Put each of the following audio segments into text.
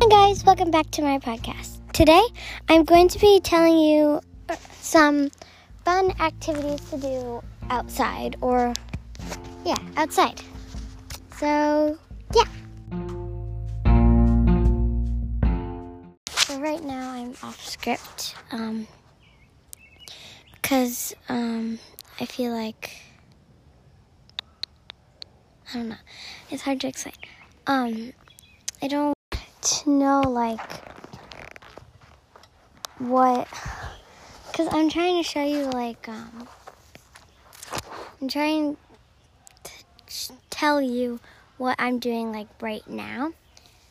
Hi, guys, welcome back to my podcast. Today, I'm going to be telling you some fun activities to do outside, or yeah, outside. So, yeah. So, right now, I'm off script um, because um, I feel like I don't know. It's hard to explain. Um, I don't to know like what because I'm trying to show you like um I'm trying to tell you what I'm doing like right now.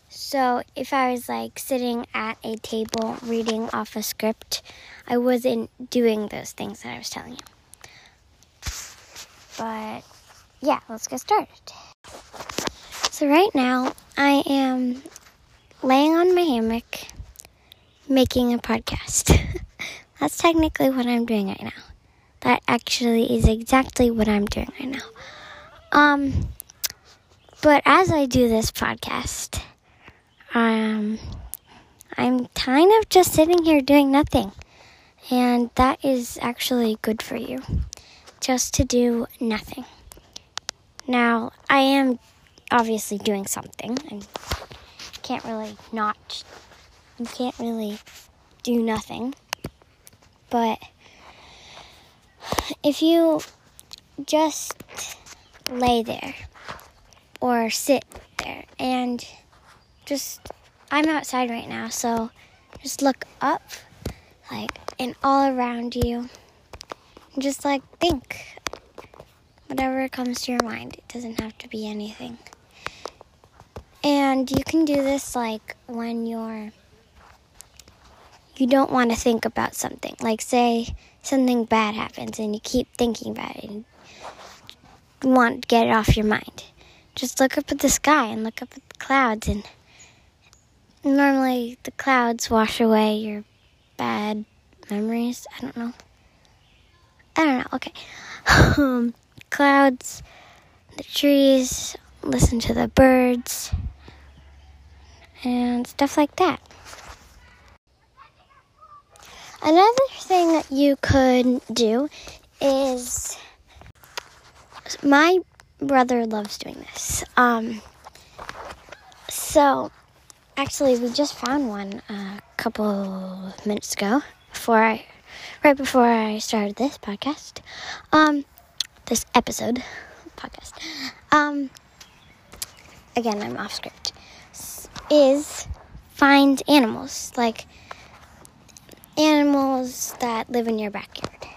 So if I was like sitting at a table reading off a script, I wasn't doing those things that I was telling you. But yeah, let's get started. So right now I am laying on my hammock making a podcast. That's technically what I'm doing right now. That actually is exactly what I'm doing right now. Um but as I do this podcast, um I'm kind of just sitting here doing nothing. And that is actually good for you. Just to do nothing. Now, I am obviously doing something. I can't really not, you can't really do nothing. But if you just lay there or sit there and just, I'm outside right now, so just look up, like, and all around you. And just like think whatever comes to your mind. It doesn't have to be anything. And you can do this like when you're you don't want to think about something. Like say something bad happens and you keep thinking about it and you want to get it off your mind. Just look up at the sky and look up at the clouds and normally the clouds wash away your bad memories. I don't know. I don't know. Okay. Um, clouds, the trees, listen to the birds, and stuff like that. Another thing that you could do is my brother loves doing this. Um, so, actually, we just found one a couple minutes ago before I, right before I started this podcast. Um, this episode podcast. Um, again, I'm off script. Is find animals like animals that live in your backyard.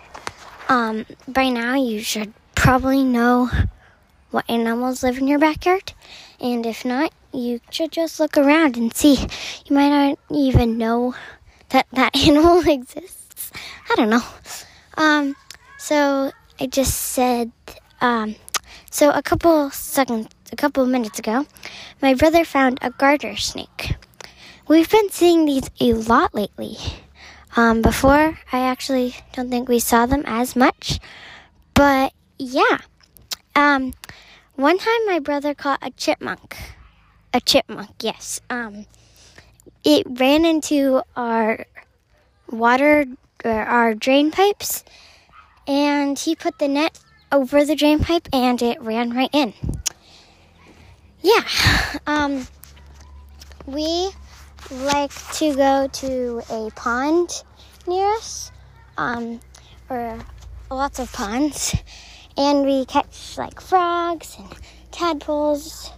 Um, by now, you should probably know what animals live in your backyard, and if not, you should just look around and see. You might not even know that that animal exists. I don't know. Um, so I just said, um, so a couple seconds, a couple of minutes ago, my brother found a garter snake. We've been seeing these a lot lately. Um, before, I actually don't think we saw them as much, but yeah. Um, one time my brother caught a chipmunk. A chipmunk, yes. Um, it ran into our water, our drain pipes, and he put the net over the drain pipe and it ran right in. Yeah. Um, we like to go to a pond near us, um, or lots of ponds, and we catch like frogs and tadpoles,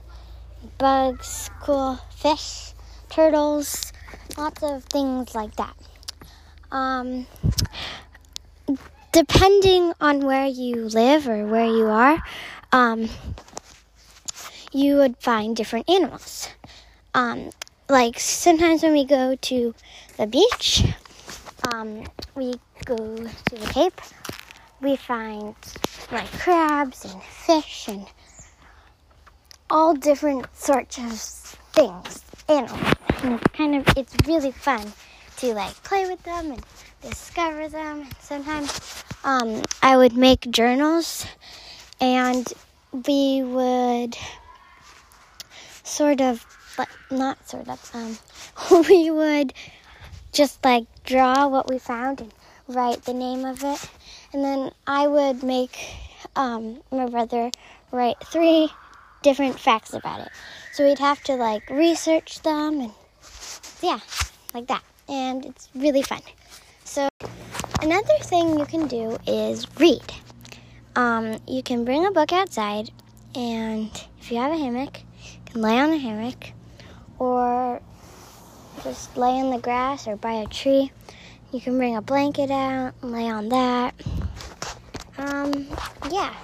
bugs, cool fish, turtles, lots of things like that. Um, depending on where you live or where you are, um, you would find different animals. Um, like sometimes when we go to the beach, um, we go to the Cape, we find like crabs and fish and all different sorts of things, animals. And it's kind of, it's really fun to like play with them and discover them. Sometimes um, I would make journals and we would sort of but not sort of. Um, we would just like draw what we found and write the name of it, and then I would make um, my brother write three different facts about it. So we'd have to like research them and yeah, like that. And it's really fun. So another thing you can do is read. Um, you can bring a book outside, and if you have a hammock, lay on a hammock, or just lay in the grass or by a tree. You can bring a blanket out and lay on that. Um, yeah,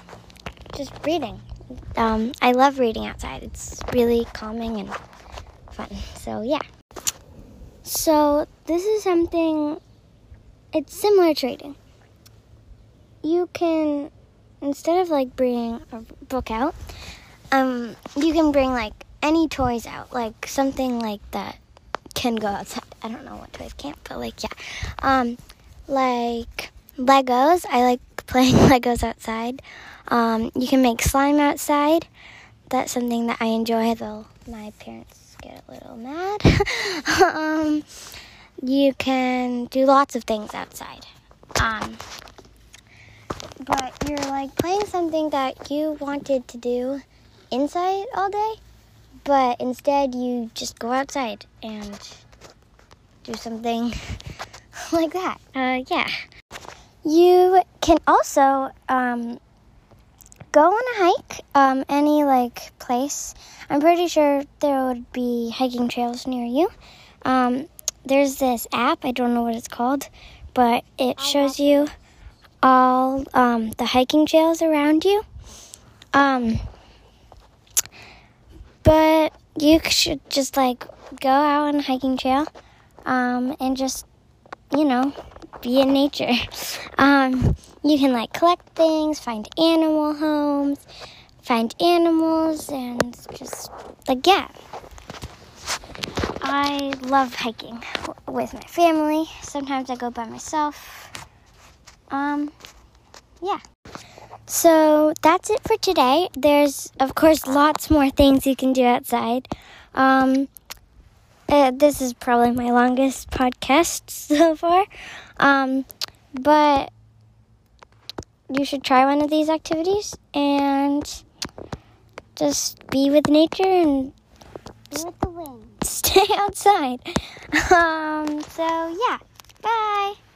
just reading. Um, I love reading outside. It's really calming and fun. So yeah. So this is something. It's similar to reading. You can instead of like bringing a book out, um, you can bring like any toys out, like something like that can go outside. I don't know what toys can't, but like yeah, um, like Legos. I like playing Legos outside. Um, you can make slime outside. That's something that I enjoy, though my parents get a little mad. um, you can do lots of things outside. Um, but you're like playing something that you wanted to do inside all day, but instead you just go outside and do something like that. Uh, yeah. You can also um, go on a hike, um, any like place. I'm pretty sure there would be hiking trails near you. Um, there's this app, I don't know what it's called, but it shows you all um, the hiking trails around you. But you should just like go out on a hiking trail um, and just, you know, be in nature. Um, you can like collect things, find animal homes, find animals, and just like, yeah. I love hiking with my family. Sometimes I go by myself. Um, yeah. So that's it for today. There's, of course, lots more things you can do outside. Um, uh, this is probably my longest podcast so far. Um, but you should try one of these activities and just be with nature and with the wind. Stay outside. Um, so yeah. Bye.